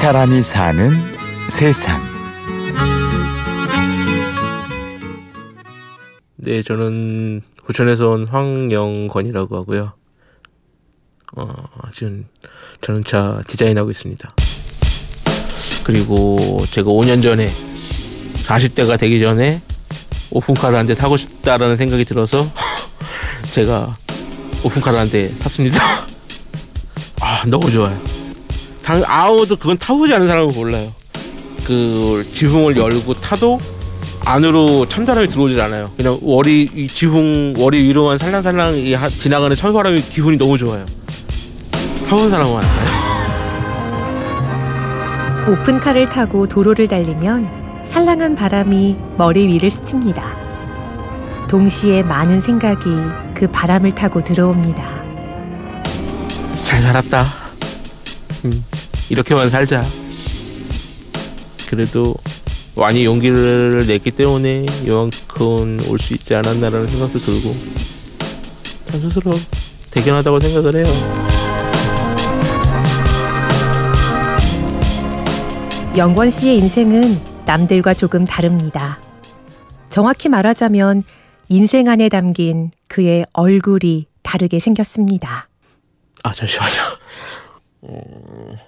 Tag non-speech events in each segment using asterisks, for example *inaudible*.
사람이 사는 세상. 네, 저는 부천에서 온 황영건이라고 하고요. 어, 지금 자동차 디자인하고 있습니다. 그리고 제가 5년 전에 40대가 되기 전에 오픈카를 한 대 사고 싶다라는 생각이 들어서 *laughs* 제가 오픈카를 한 대 샀습니다. *laughs* 아, 너무 좋아요. 당, 아무도 그건 타보지 않은 사람은 몰라요. 그 지붕을 열고 타도 안으로 찬바람이 들어오질 않아요. 그냥 월이 이 지붕 월이 위로만 살랑살랑 이 하- 지나가는 찬바람이 기분이 너무 좋아요. 타본 사람은 알아요. *laughs* 오픈카를 타고 도로를 달리면 살랑한 바람이 머리 위를 스칩니다. 동시에 많은 생각이 그 바람을 타고 들어옵니다. 잘 살았다. 음, 이렇게만 살자. 그래도 많이 용기를 냈기 때문에 이만큼 올 수 있지 않았나라는 생각도 들고 전 스스로 대견하다고 생각을 해요. 영권 씨의 인생은 남들과 조금 다릅니다. 정확히 말하자면 인생 안에 담긴 그의 얼굴이 다르게 생겼습니다. 아 잠시만요. 음, *laughs*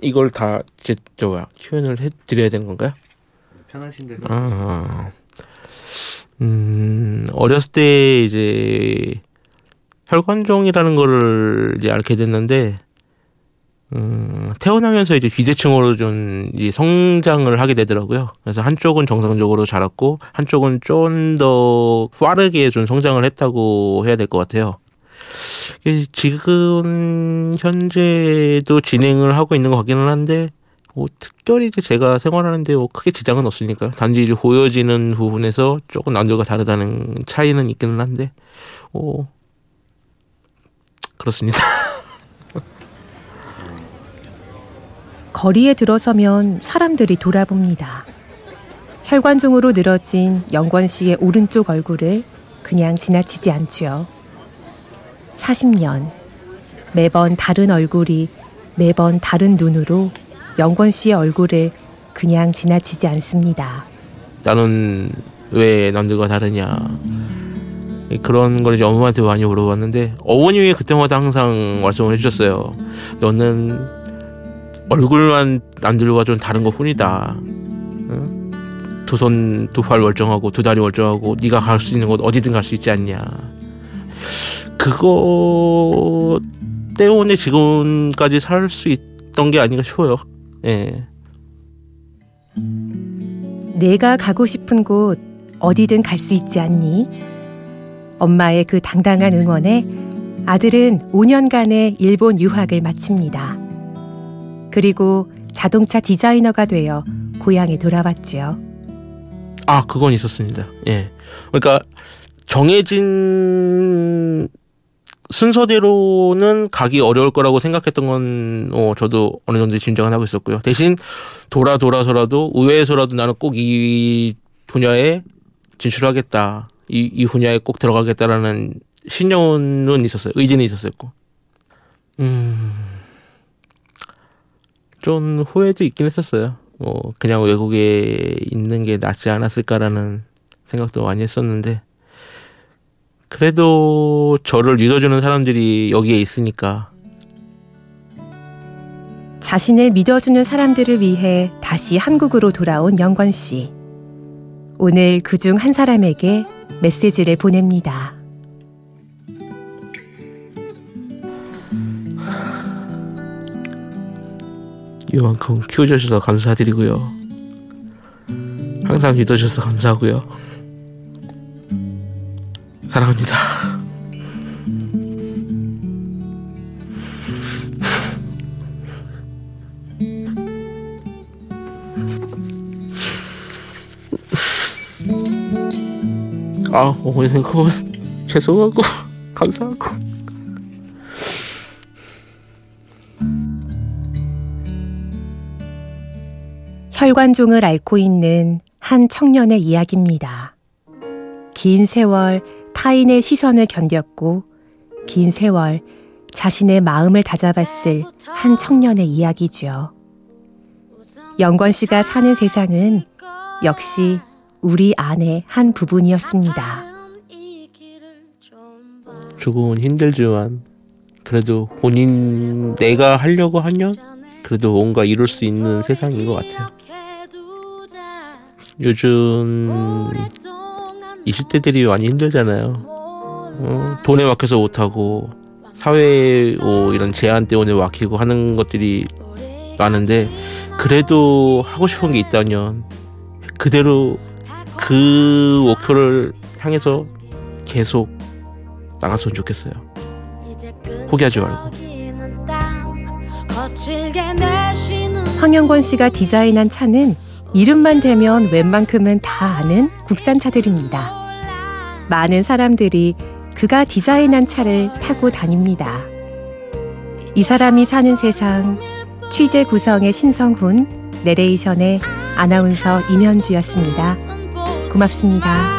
이걸 다 제, 저 뭐야 표현을 해드려야 되는 건가요? 편하신 대로. 아, 음, 어렸을 때 이제 혈관종이라는 거를 이제 알게 됐는데, 음, 태어나면서 이제 비대칭으로 좀 이제 성장을 하게 되더라고요. 그래서 한쪽은 정상적으로 자랐고, 한쪽은 좀 더 빠르게 좀 성장을 했다고 해야 될 것 같아요. 이 지금 현재도 진행을 하고 있는 것 같기는 한데, 뭐 특별히 제가 생활하는데 뭐 크게 지장은 없으니까 단지 보여지는 부분에서 조금 남들과 다르다는 차이는 있기는 한데 어 그렇습니다. *laughs* 거리에 들어서면 사람들이 돌아봅니다. 혈관종으로 늘어진 영권 씨의 오른쪽 얼굴을 그냥 지나치지 않지요. 40년 매번 다른 얼굴이 매번 다른 눈으로 영권 씨의 얼굴을 그냥 지나치지 않습니다. 나는 왜 남들과 다르냐 그런 걸 이제 어머니한테 많이 물어봤는데 어머님이 그때마다 항상 말씀을 해주셨어요. 너는 얼굴만 남들과 좀 다른 것 뿐이다. 두 손 두팔 멀쩡하고 두 다리 멀쩡하고 네가 갈 수 있는 곳 어디든 갈 수 있지 않냐. 그거 때문에 지금까지 살 수 있던 게 아닌가 싶어요. 예. 내가 가고 싶은 곳 어디든 갈 수 있지 않니? 엄마의 그 당당한 응원에 아들은 5년간의 일본 유학을 마칩니다. 그리고 자동차 디자이너가 되어 고향에 돌아왔지요. 아, 그건 있었습니다. 예. 그러니까 정해진 순서대로는 가기 어려울 거라고 생각했던 건 어, 저도 어느 정도 짐작은 하고 있었고요. 대신 돌아 돌아서라도 의외에서라도 나는 꼭 이 분야에 진출하겠다. 이, 이 분야에 꼭 들어가겠다라는 신념은 있었어요. 의지는 있었었고. 음. 좀 후회도 있긴 했었어요. 뭐 그냥 외국에 있는 게 낫지 않았을까라는 생각도 많이 했었는데 그래도 저를 믿어주는 사람들이 여기에 있으니까 자신을 믿어주는 사람들을 위해 다시 한국으로 돌아온 영권 씨. 오늘 그 중 한 사람에게 메시지를 보냅니다. 이만큼 키워주셔서 감사드리고요. 항상 믿어주셔서 감사하고요. 사랑합니다. 아, 어머니 생각은 죄송하고 감사하고 혈관종을 앓고 있는 한 청년의 이야기입니다. 긴 세월 타인의 시선을 견뎠고 긴 세월 자신의 마음을 다잡았을 한 청년의 이야기죠. 영권 씨가 사는 세상은 역시 우리 안의 한 부분이었습니다. 조금은 힘들지만 그래도 본인 내가 하려고 하면 그래도 뭔가 이룰 수 있는 세상인 것 같아요. 요즘 20대들이 많이 힘들잖아요. 어, 돈에 막혀서 못하고 사회 뭐 이런 제한 때문에 막히고 하는 것들이 많은데 그래도 하고 싶은 게 있다면 그대로 그 목표를 향해서 계속 나갔으면 좋겠어요. 포기하지 말고. 황영권 씨가 디자인한 차는 이름만 대면 웬만큼은 다 아는 국산 차들입니다. 많은 사람들이 그가 디자인한 차를 타고 다닙니다. 이 사람이 사는 세상 취재 구성의 신성훈, 내레이션의 아나운서 임현주였습니다. 고맙습니다.